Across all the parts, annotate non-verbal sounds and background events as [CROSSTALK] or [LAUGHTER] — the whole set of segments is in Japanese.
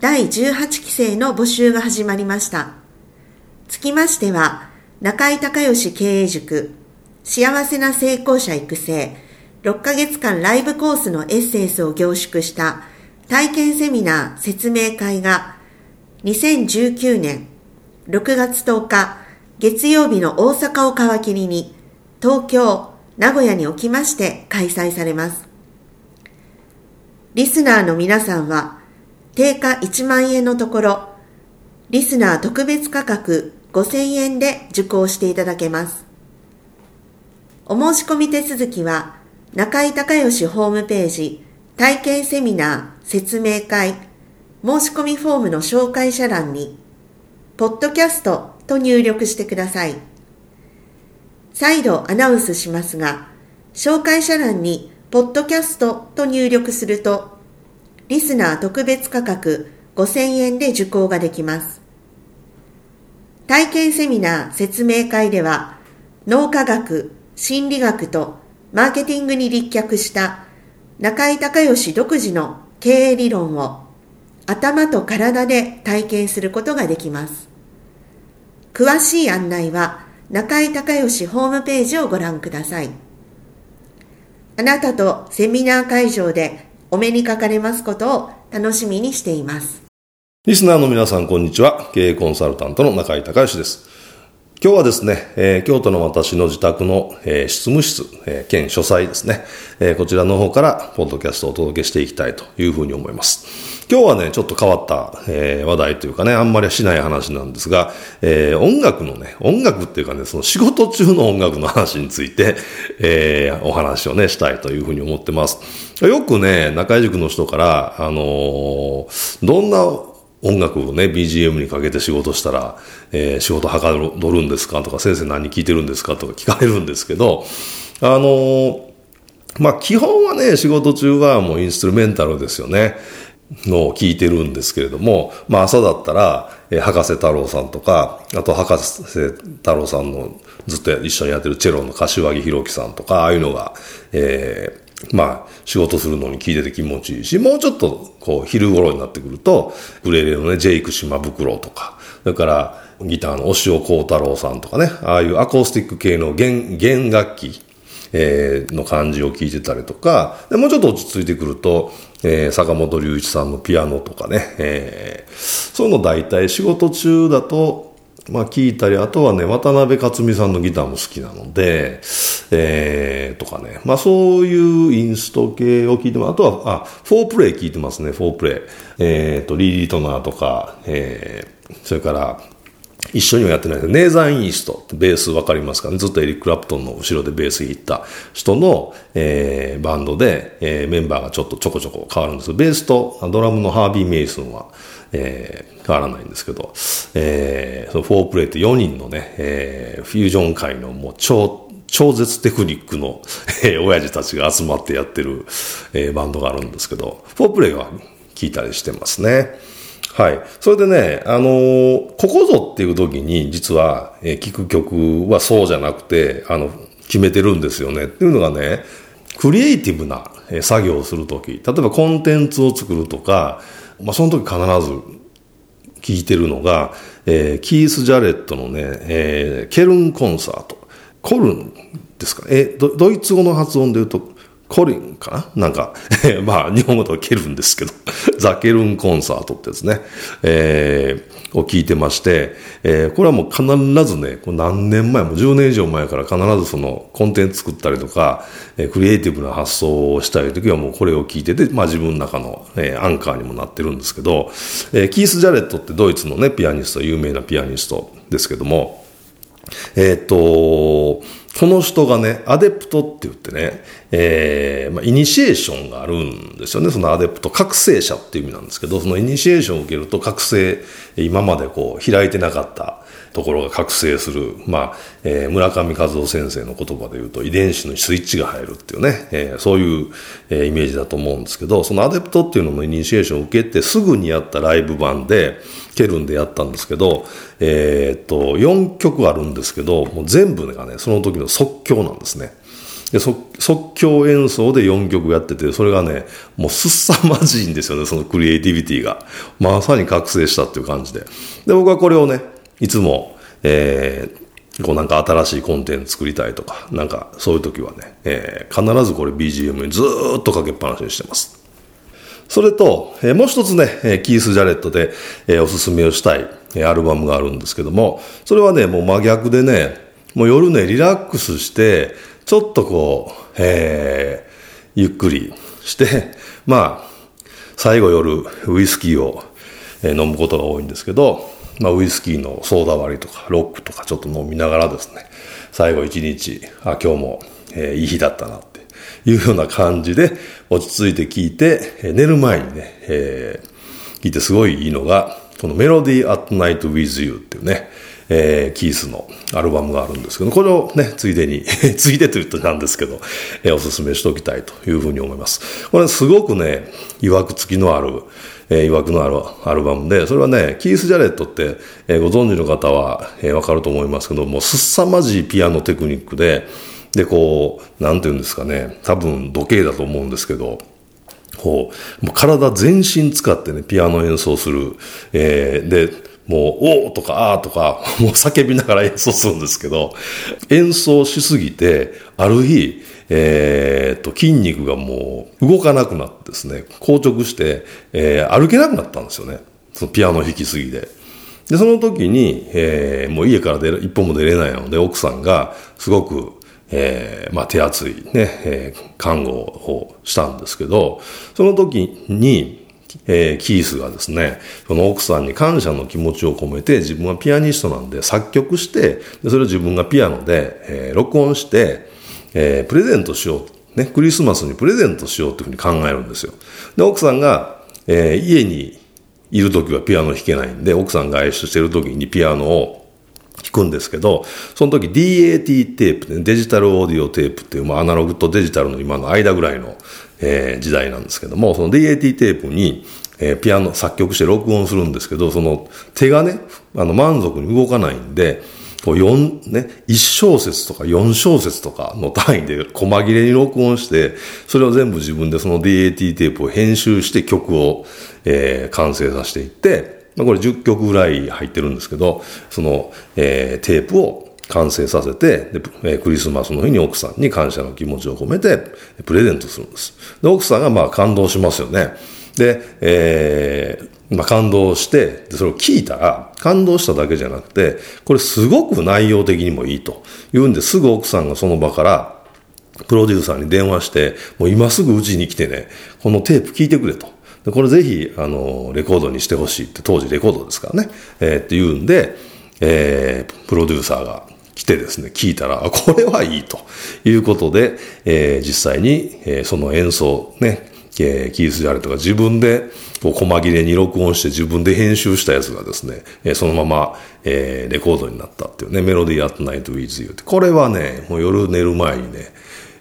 第18期生の募集が始まりました。つきましては、中井隆義経営塾幸せな成功者育成6ヶ月間ライブコースのエッセンスを凝縮した体験セミナー説明会が2019年6月10日月曜日の大阪を皮切りに東京、名古屋におきまして開催されます。リスナーの皆さんは、定価1万円のところ、リスナー特別価格5000円で受講していただけます。お申し込み手続きは、中井隆義ホームページ、体験セミナー説明会、申し込みフォームの紹介者欄に、ポッドキャストと入力してください。再度アナウンスしますが、紹介者欄にポッドキャストと入力すると、リスナー特別価格5000円で受講ができます。体験セミナー説明会では、脳科学、心理学とマーケティングに立脚した中井隆義独自の経営理論を頭と体で体験することができます。詳しい案内は中井隆義ホームページをご覧ください。あなたとセミナー会場でお目にかかれますことを楽しみにしています。リスナーの皆さん、こんにちは。経営コンサルタントの中井隆義です。今日はですね、えー、京都の私の自宅の、えー、執務室、えー、兼書斎ですね、えー、こちらの方からポッドキャストをお届けしていきたいというふうに思います。今日はね、ちょっと変わった、えー、話題というかね、あんまりしない話なんですが、えー、音楽のね、音楽っていうかね、その仕事中の音楽の話について、えー、お話をね、したいというふうに思ってます。よくね、中井塾の人から、あのー、どんな音楽をね、BGM にかけて仕事したら、えー、仕事はかどるんですか？とか、先生何聞いてるんですか？とか聞かれるんですけど、あのー、まあ、基本はね、仕事中はもうインストゥルメンタルですよね。のを聞いてるんですけれども、まあ朝だったら、えー、博士太郎さんとか、あと博士太郎さんのずっと一緒にやってるチェロの柏木弘樹さんとか、ああいうのが、えまあ、仕事するのに聞いてて気持ちいいし、もうちょっと、こう、昼頃になってくると、ウレレのね、ジェイク島袋とか、それから、ギターの押尾幸太郎さんとかね、ああいうアコースティック系の弦、弦楽器、えー、の感じを聞いてたりとか、でもうちょっと落ち着いてくると、えー、坂本龍一さんのピアノとかね、えー、そういうの大体仕事中だと、まあ聞いたり、あとはね、渡辺克美さんのギターも好きなので、えー、とかね。まあそういうインスト系を聞いても、あとは、あ、フォープレイ聞いてますね、フォープレイ。えーと、リリー・トナーとか、えー、それから、一緒にはやってないネーザン・イーストベースわかりますかね？ずっとエリック・ラプトンの後ろでベース弾いた人の、えー、バンドで、えー、メンバーがちょっとちょこちょこ変わるんです、ベースとドラムのハービー・メイソンは、えー、変わらないんですけど、えー、そのフォープレイって4人のね、えー、フュージョン界のもう超、超絶テクニックの、えー、親父たちが集まってやってる、えー、バンドがあるんですけど、フォープレイは聞いたりしてますね。はい。それでね、あのー、ここぞっていう時に実は、えー、聴く曲はそうじゃなくて、あの、決めてるんですよね。っていうのがね、クリエイティブな作業をするとき、例えばコンテンツを作るとか、まあ、その時必ず聞いてるのが、えー、キース・ジャレットのね、えー、ケルンコンサート。コルンですか？えド、ドイツ語の発音で言うと、コリンかな？なんか、まあ、日本語とはケルンですけど、[LAUGHS] ザ・ケルンコンサートってですね、えー、を聞いてまして、えー、これはもう必ずね、何年前？も10年以上前から必ずそのコンテンツ作ったりとか、えー、クリエイティブな発想をしたい時はもうこれを聞いてて、まあ自分の中の、えー、アンカーにもなってるんですけど、えー、キース・ジャレットってドイツのね、ピアニスト、有名なピアニストですけども、えっ、と、この人がね、アデプトって言ってね、えー、まあ、イニシエーションがあるんですよね。そのアデプト、覚醒者っていう意味なんですけど、そのイニシエーションを受けると覚醒、今までこう開いてなかったところが覚醒する。まあ、えー、村上和夫先生の言葉で言うと遺伝子のスイッチが入るっていうね、えー、そういう、えー、イメージだと思うんですけど、そのアデプトっていうののイニシエーションを受けてすぐにやったライブ版で、ケルンでやったんですけど、えー、っと、4曲あるんですけど、もう全部がね、その時の即興なんですね。で即興演奏で4曲やってて、それがね、もうすさまじいんですよね、そのクリエイティビティが。まさに覚醒したっていう感じで。で、僕はこれをね、いつも、えー、こうなんか新しいコンテンツ作りたいとか、なんかそういう時はね、えー、必ずこれ BGM にずっとかけっぱなしにしてます。それと、えー、もう一つね、えー、キース・ジャレットで、えー、おすすめをしたい、えー、アルバムがあるんですけども、それはね、もう真逆でね、もう夜ね、リラックスして、ちょっとこう、えー、ゆっくりして、まあ、最後夜、ウイスキーを、飲むことが多いんですけど、まあ、ウイスキーのソーダ割りとか、ロックとかちょっと飲みながらですね、最後一日、あ、今日も、えー、いい日だったなっていうような感じで落ち着いて聞いて、えー、寝る前にね、えー、聞いてすごいいいのが、このメロディーアットナイトウィズユーっていうね、えー、キースのアルバムがあるんですけど、これをね、ついでに [LAUGHS] ついでと言うとなんですけど、えー、おすすめしておきたいというふうに思います。これすごくね、曰く付きのある、えー、曰くのあるアルバムで、それはね、キース・ジャレットって、えー、ご存知の方は、えー、わかると思いますけども、すさまじいピアノテクニックで、で、こう、なんて言うんですかね、多分時計だと思うんですけど、こう、もう体全身使ってね、ピアノ演奏する、えー、で、もう、おーとかあーとか、[LAUGHS] もう叫びながら演奏するんですけど、演奏しすぎて、ある日、えー、と、筋肉がもう動かなくなってですね、硬直して、えー、歩けなくなったんですよね。そのピアノ弾きすぎで。で、その時に、えー、もう家から出る一歩も出れないので、奥さんがすごく、えー、まあ手厚いね、えー、看護をしたんですけど、その時に、えー、キースがですね、その奥さんに感謝の気持ちを込めて、自分はピアニストなんで作曲して、それを自分がピアノで、えー、録音して、えー、プレゼントしよう。ね、クリスマスにプレゼントしようというふうに考えるんですよ。で、奥さんが、えー、家にいるときはピアノ弾けないんで、奥さん外出してるときにピアノを弾くんですけど、その時 DAT テープ、ね、デジタルオーディオテープっていう、まあ、アナログとデジタルの今の間ぐらいの、えー、時代なんですけども、その DAT テープに、えー、ピアノ作曲して録音するんですけど、その手がね、あの満足に動かないんで、こう4、ね、1小節とか4小節とかの単位で細切れに録音して、それを全部自分でその DAT テープを編集して曲を、えー、完成させていって、まあ、これ10曲ぐらい入ってるんですけど、その、えー、テープを完成させてで、クリスマスの日に奥さんに感謝の気持ちを込めてプレゼントするんです。で、奥さんがまあ感動しますよね。で、えー、まあ感動して、それを聞いたら、感動しただけじゃなくて、これすごく内容的にもいいと言うんですぐ奥さんがその場から、プロデューサーに電話して、もう今すぐうちに来てね、このテープ聞いてくれと。でこれぜひ、あの、レコードにしてほしいって、当時レコードですからね、えー、って言うんで、えー、プロデューサーが来てですね、聞いたら、これはいいということで、えー、実際に、えー、その演奏、ね、えー、キース・ジャレットが自分で、こう、細切れに録音して自分で編集したやつがですね、えー、そのまま、えー、レコードになったっていうね、メロディー・アット・ナイト・ウィズ・ユーって、これはね、もう夜寝る前にね、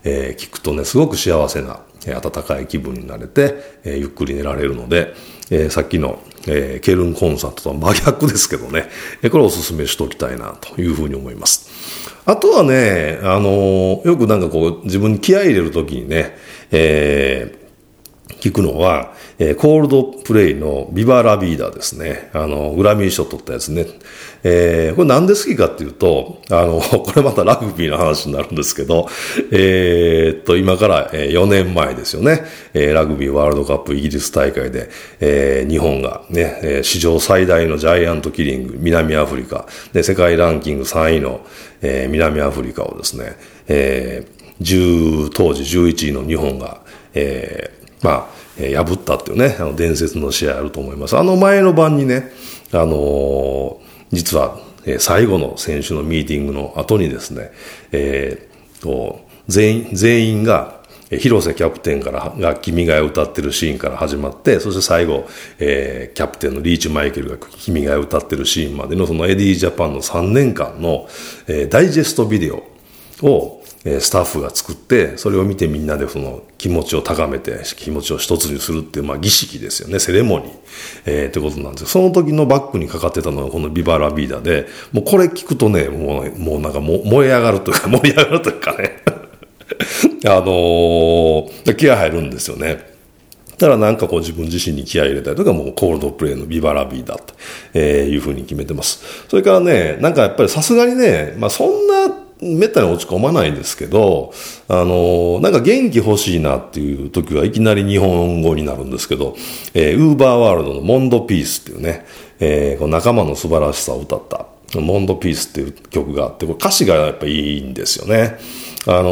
えー、聞くとね、すごく幸せな、えー、温かい気分になれて、えー、ゆっくり寝られるので、えー、さっきの、えー、ケルンコンサートとは真逆ですけどね、え、これをお勧めしておきたいなというふうに思います。あとはね、あのー、よくなんかこう、自分に気合い入れるときにね、えー、聞くのは、えー、コールドプレイのビバラビーダですね。あの、グラミー賞取ったやつね。えー、これなんで好きかっていうと、あの、[LAUGHS] これまたラグビーの話になるんですけど、えー、っと、今から4年前ですよね。えー、ラグビーワールドカップイギリス大会で、えー、日本がね、史上最大のジャイアントキリング、南アフリカ、で、世界ランキング3位の、えー、南アフリカをですね、えー、10当時11位の日本が、えー、まあ、破ったっていうね、あの伝説の試合あると思います。あの前の晩にね、あのー、実は、えー、最後の選手のミーティングの後にですね、えー、と全員、全員が、広瀬キャプテンからが君が歌ってるシーンから始まって、そして最後、えー、キャプテンのリーチマイケルが君が歌ってるシーンまでのそのエディジャパンの3年間の、えー、ダイジェストビデオを、スタッフが作って、それを見てみんなでその気持ちを高めて、気持ちを一つにするっていう、まあ儀式ですよね、セレモニー。えー、ってことなんですよ。その時のバックにかかってたのがこのビバラビーダで、もうこれ聞くとね、もう、もうなんかも燃え上がるというか、[LAUGHS] 盛り上がるというかね。[LAUGHS] あのー、気合入るんですよね。だからなんかこう自分自身に気合入れたりとかもうコールドプレイのビバラビーだと、えいうふうに決めてます。それからね、なんかやっぱりさすがにね、まあそんなめったに落ち込まないんですけど、あの、なんか元気欲しいなっていう時はいきなり日本語になるんですけど、えー、ウーバーワールドのモンドピースっていうね、えー、この仲間の素晴らしさを歌った、モンドピースっていう曲があって、これ歌詞がやっぱいいんですよね。あの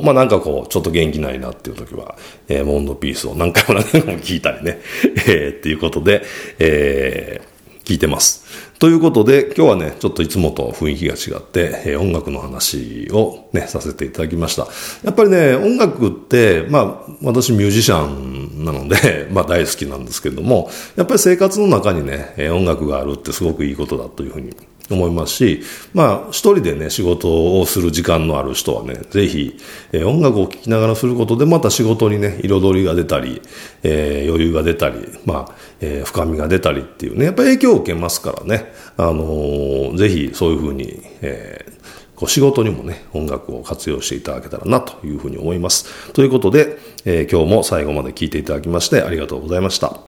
ー、まあ、なんかこう、ちょっと元気ないなっていう時は、えー、モンドピースを何回も何回も聞いたりね、[LAUGHS] えー、っていうことで、えー、聞いてます。ということで、今日はね、ちょっといつもと雰囲気が違って、え、音楽の話をね、させていただきました。やっぱりね、音楽って、まあ、私ミュージシャンなので、[LAUGHS] まあ大好きなんですけれども、やっぱり生活の中にね、音楽があるってすごくいいことだというふうに思いますし、まあ、一人でね、仕事をする時間のある人はね、ぜひ、えー、音楽を聴きながらすることで、また仕事にね、彩りが出たり、えー、余裕が出たり、まあ、えー、深みが出たりっていうね、やっぱり影響を受けますからね、あのー、ぜひそういうふうに、えー、こう仕事にもね、音楽を活用していただけたらなというふうに思います。ということで、えー、今日も最後まで聞いていただきましてありがとうございました。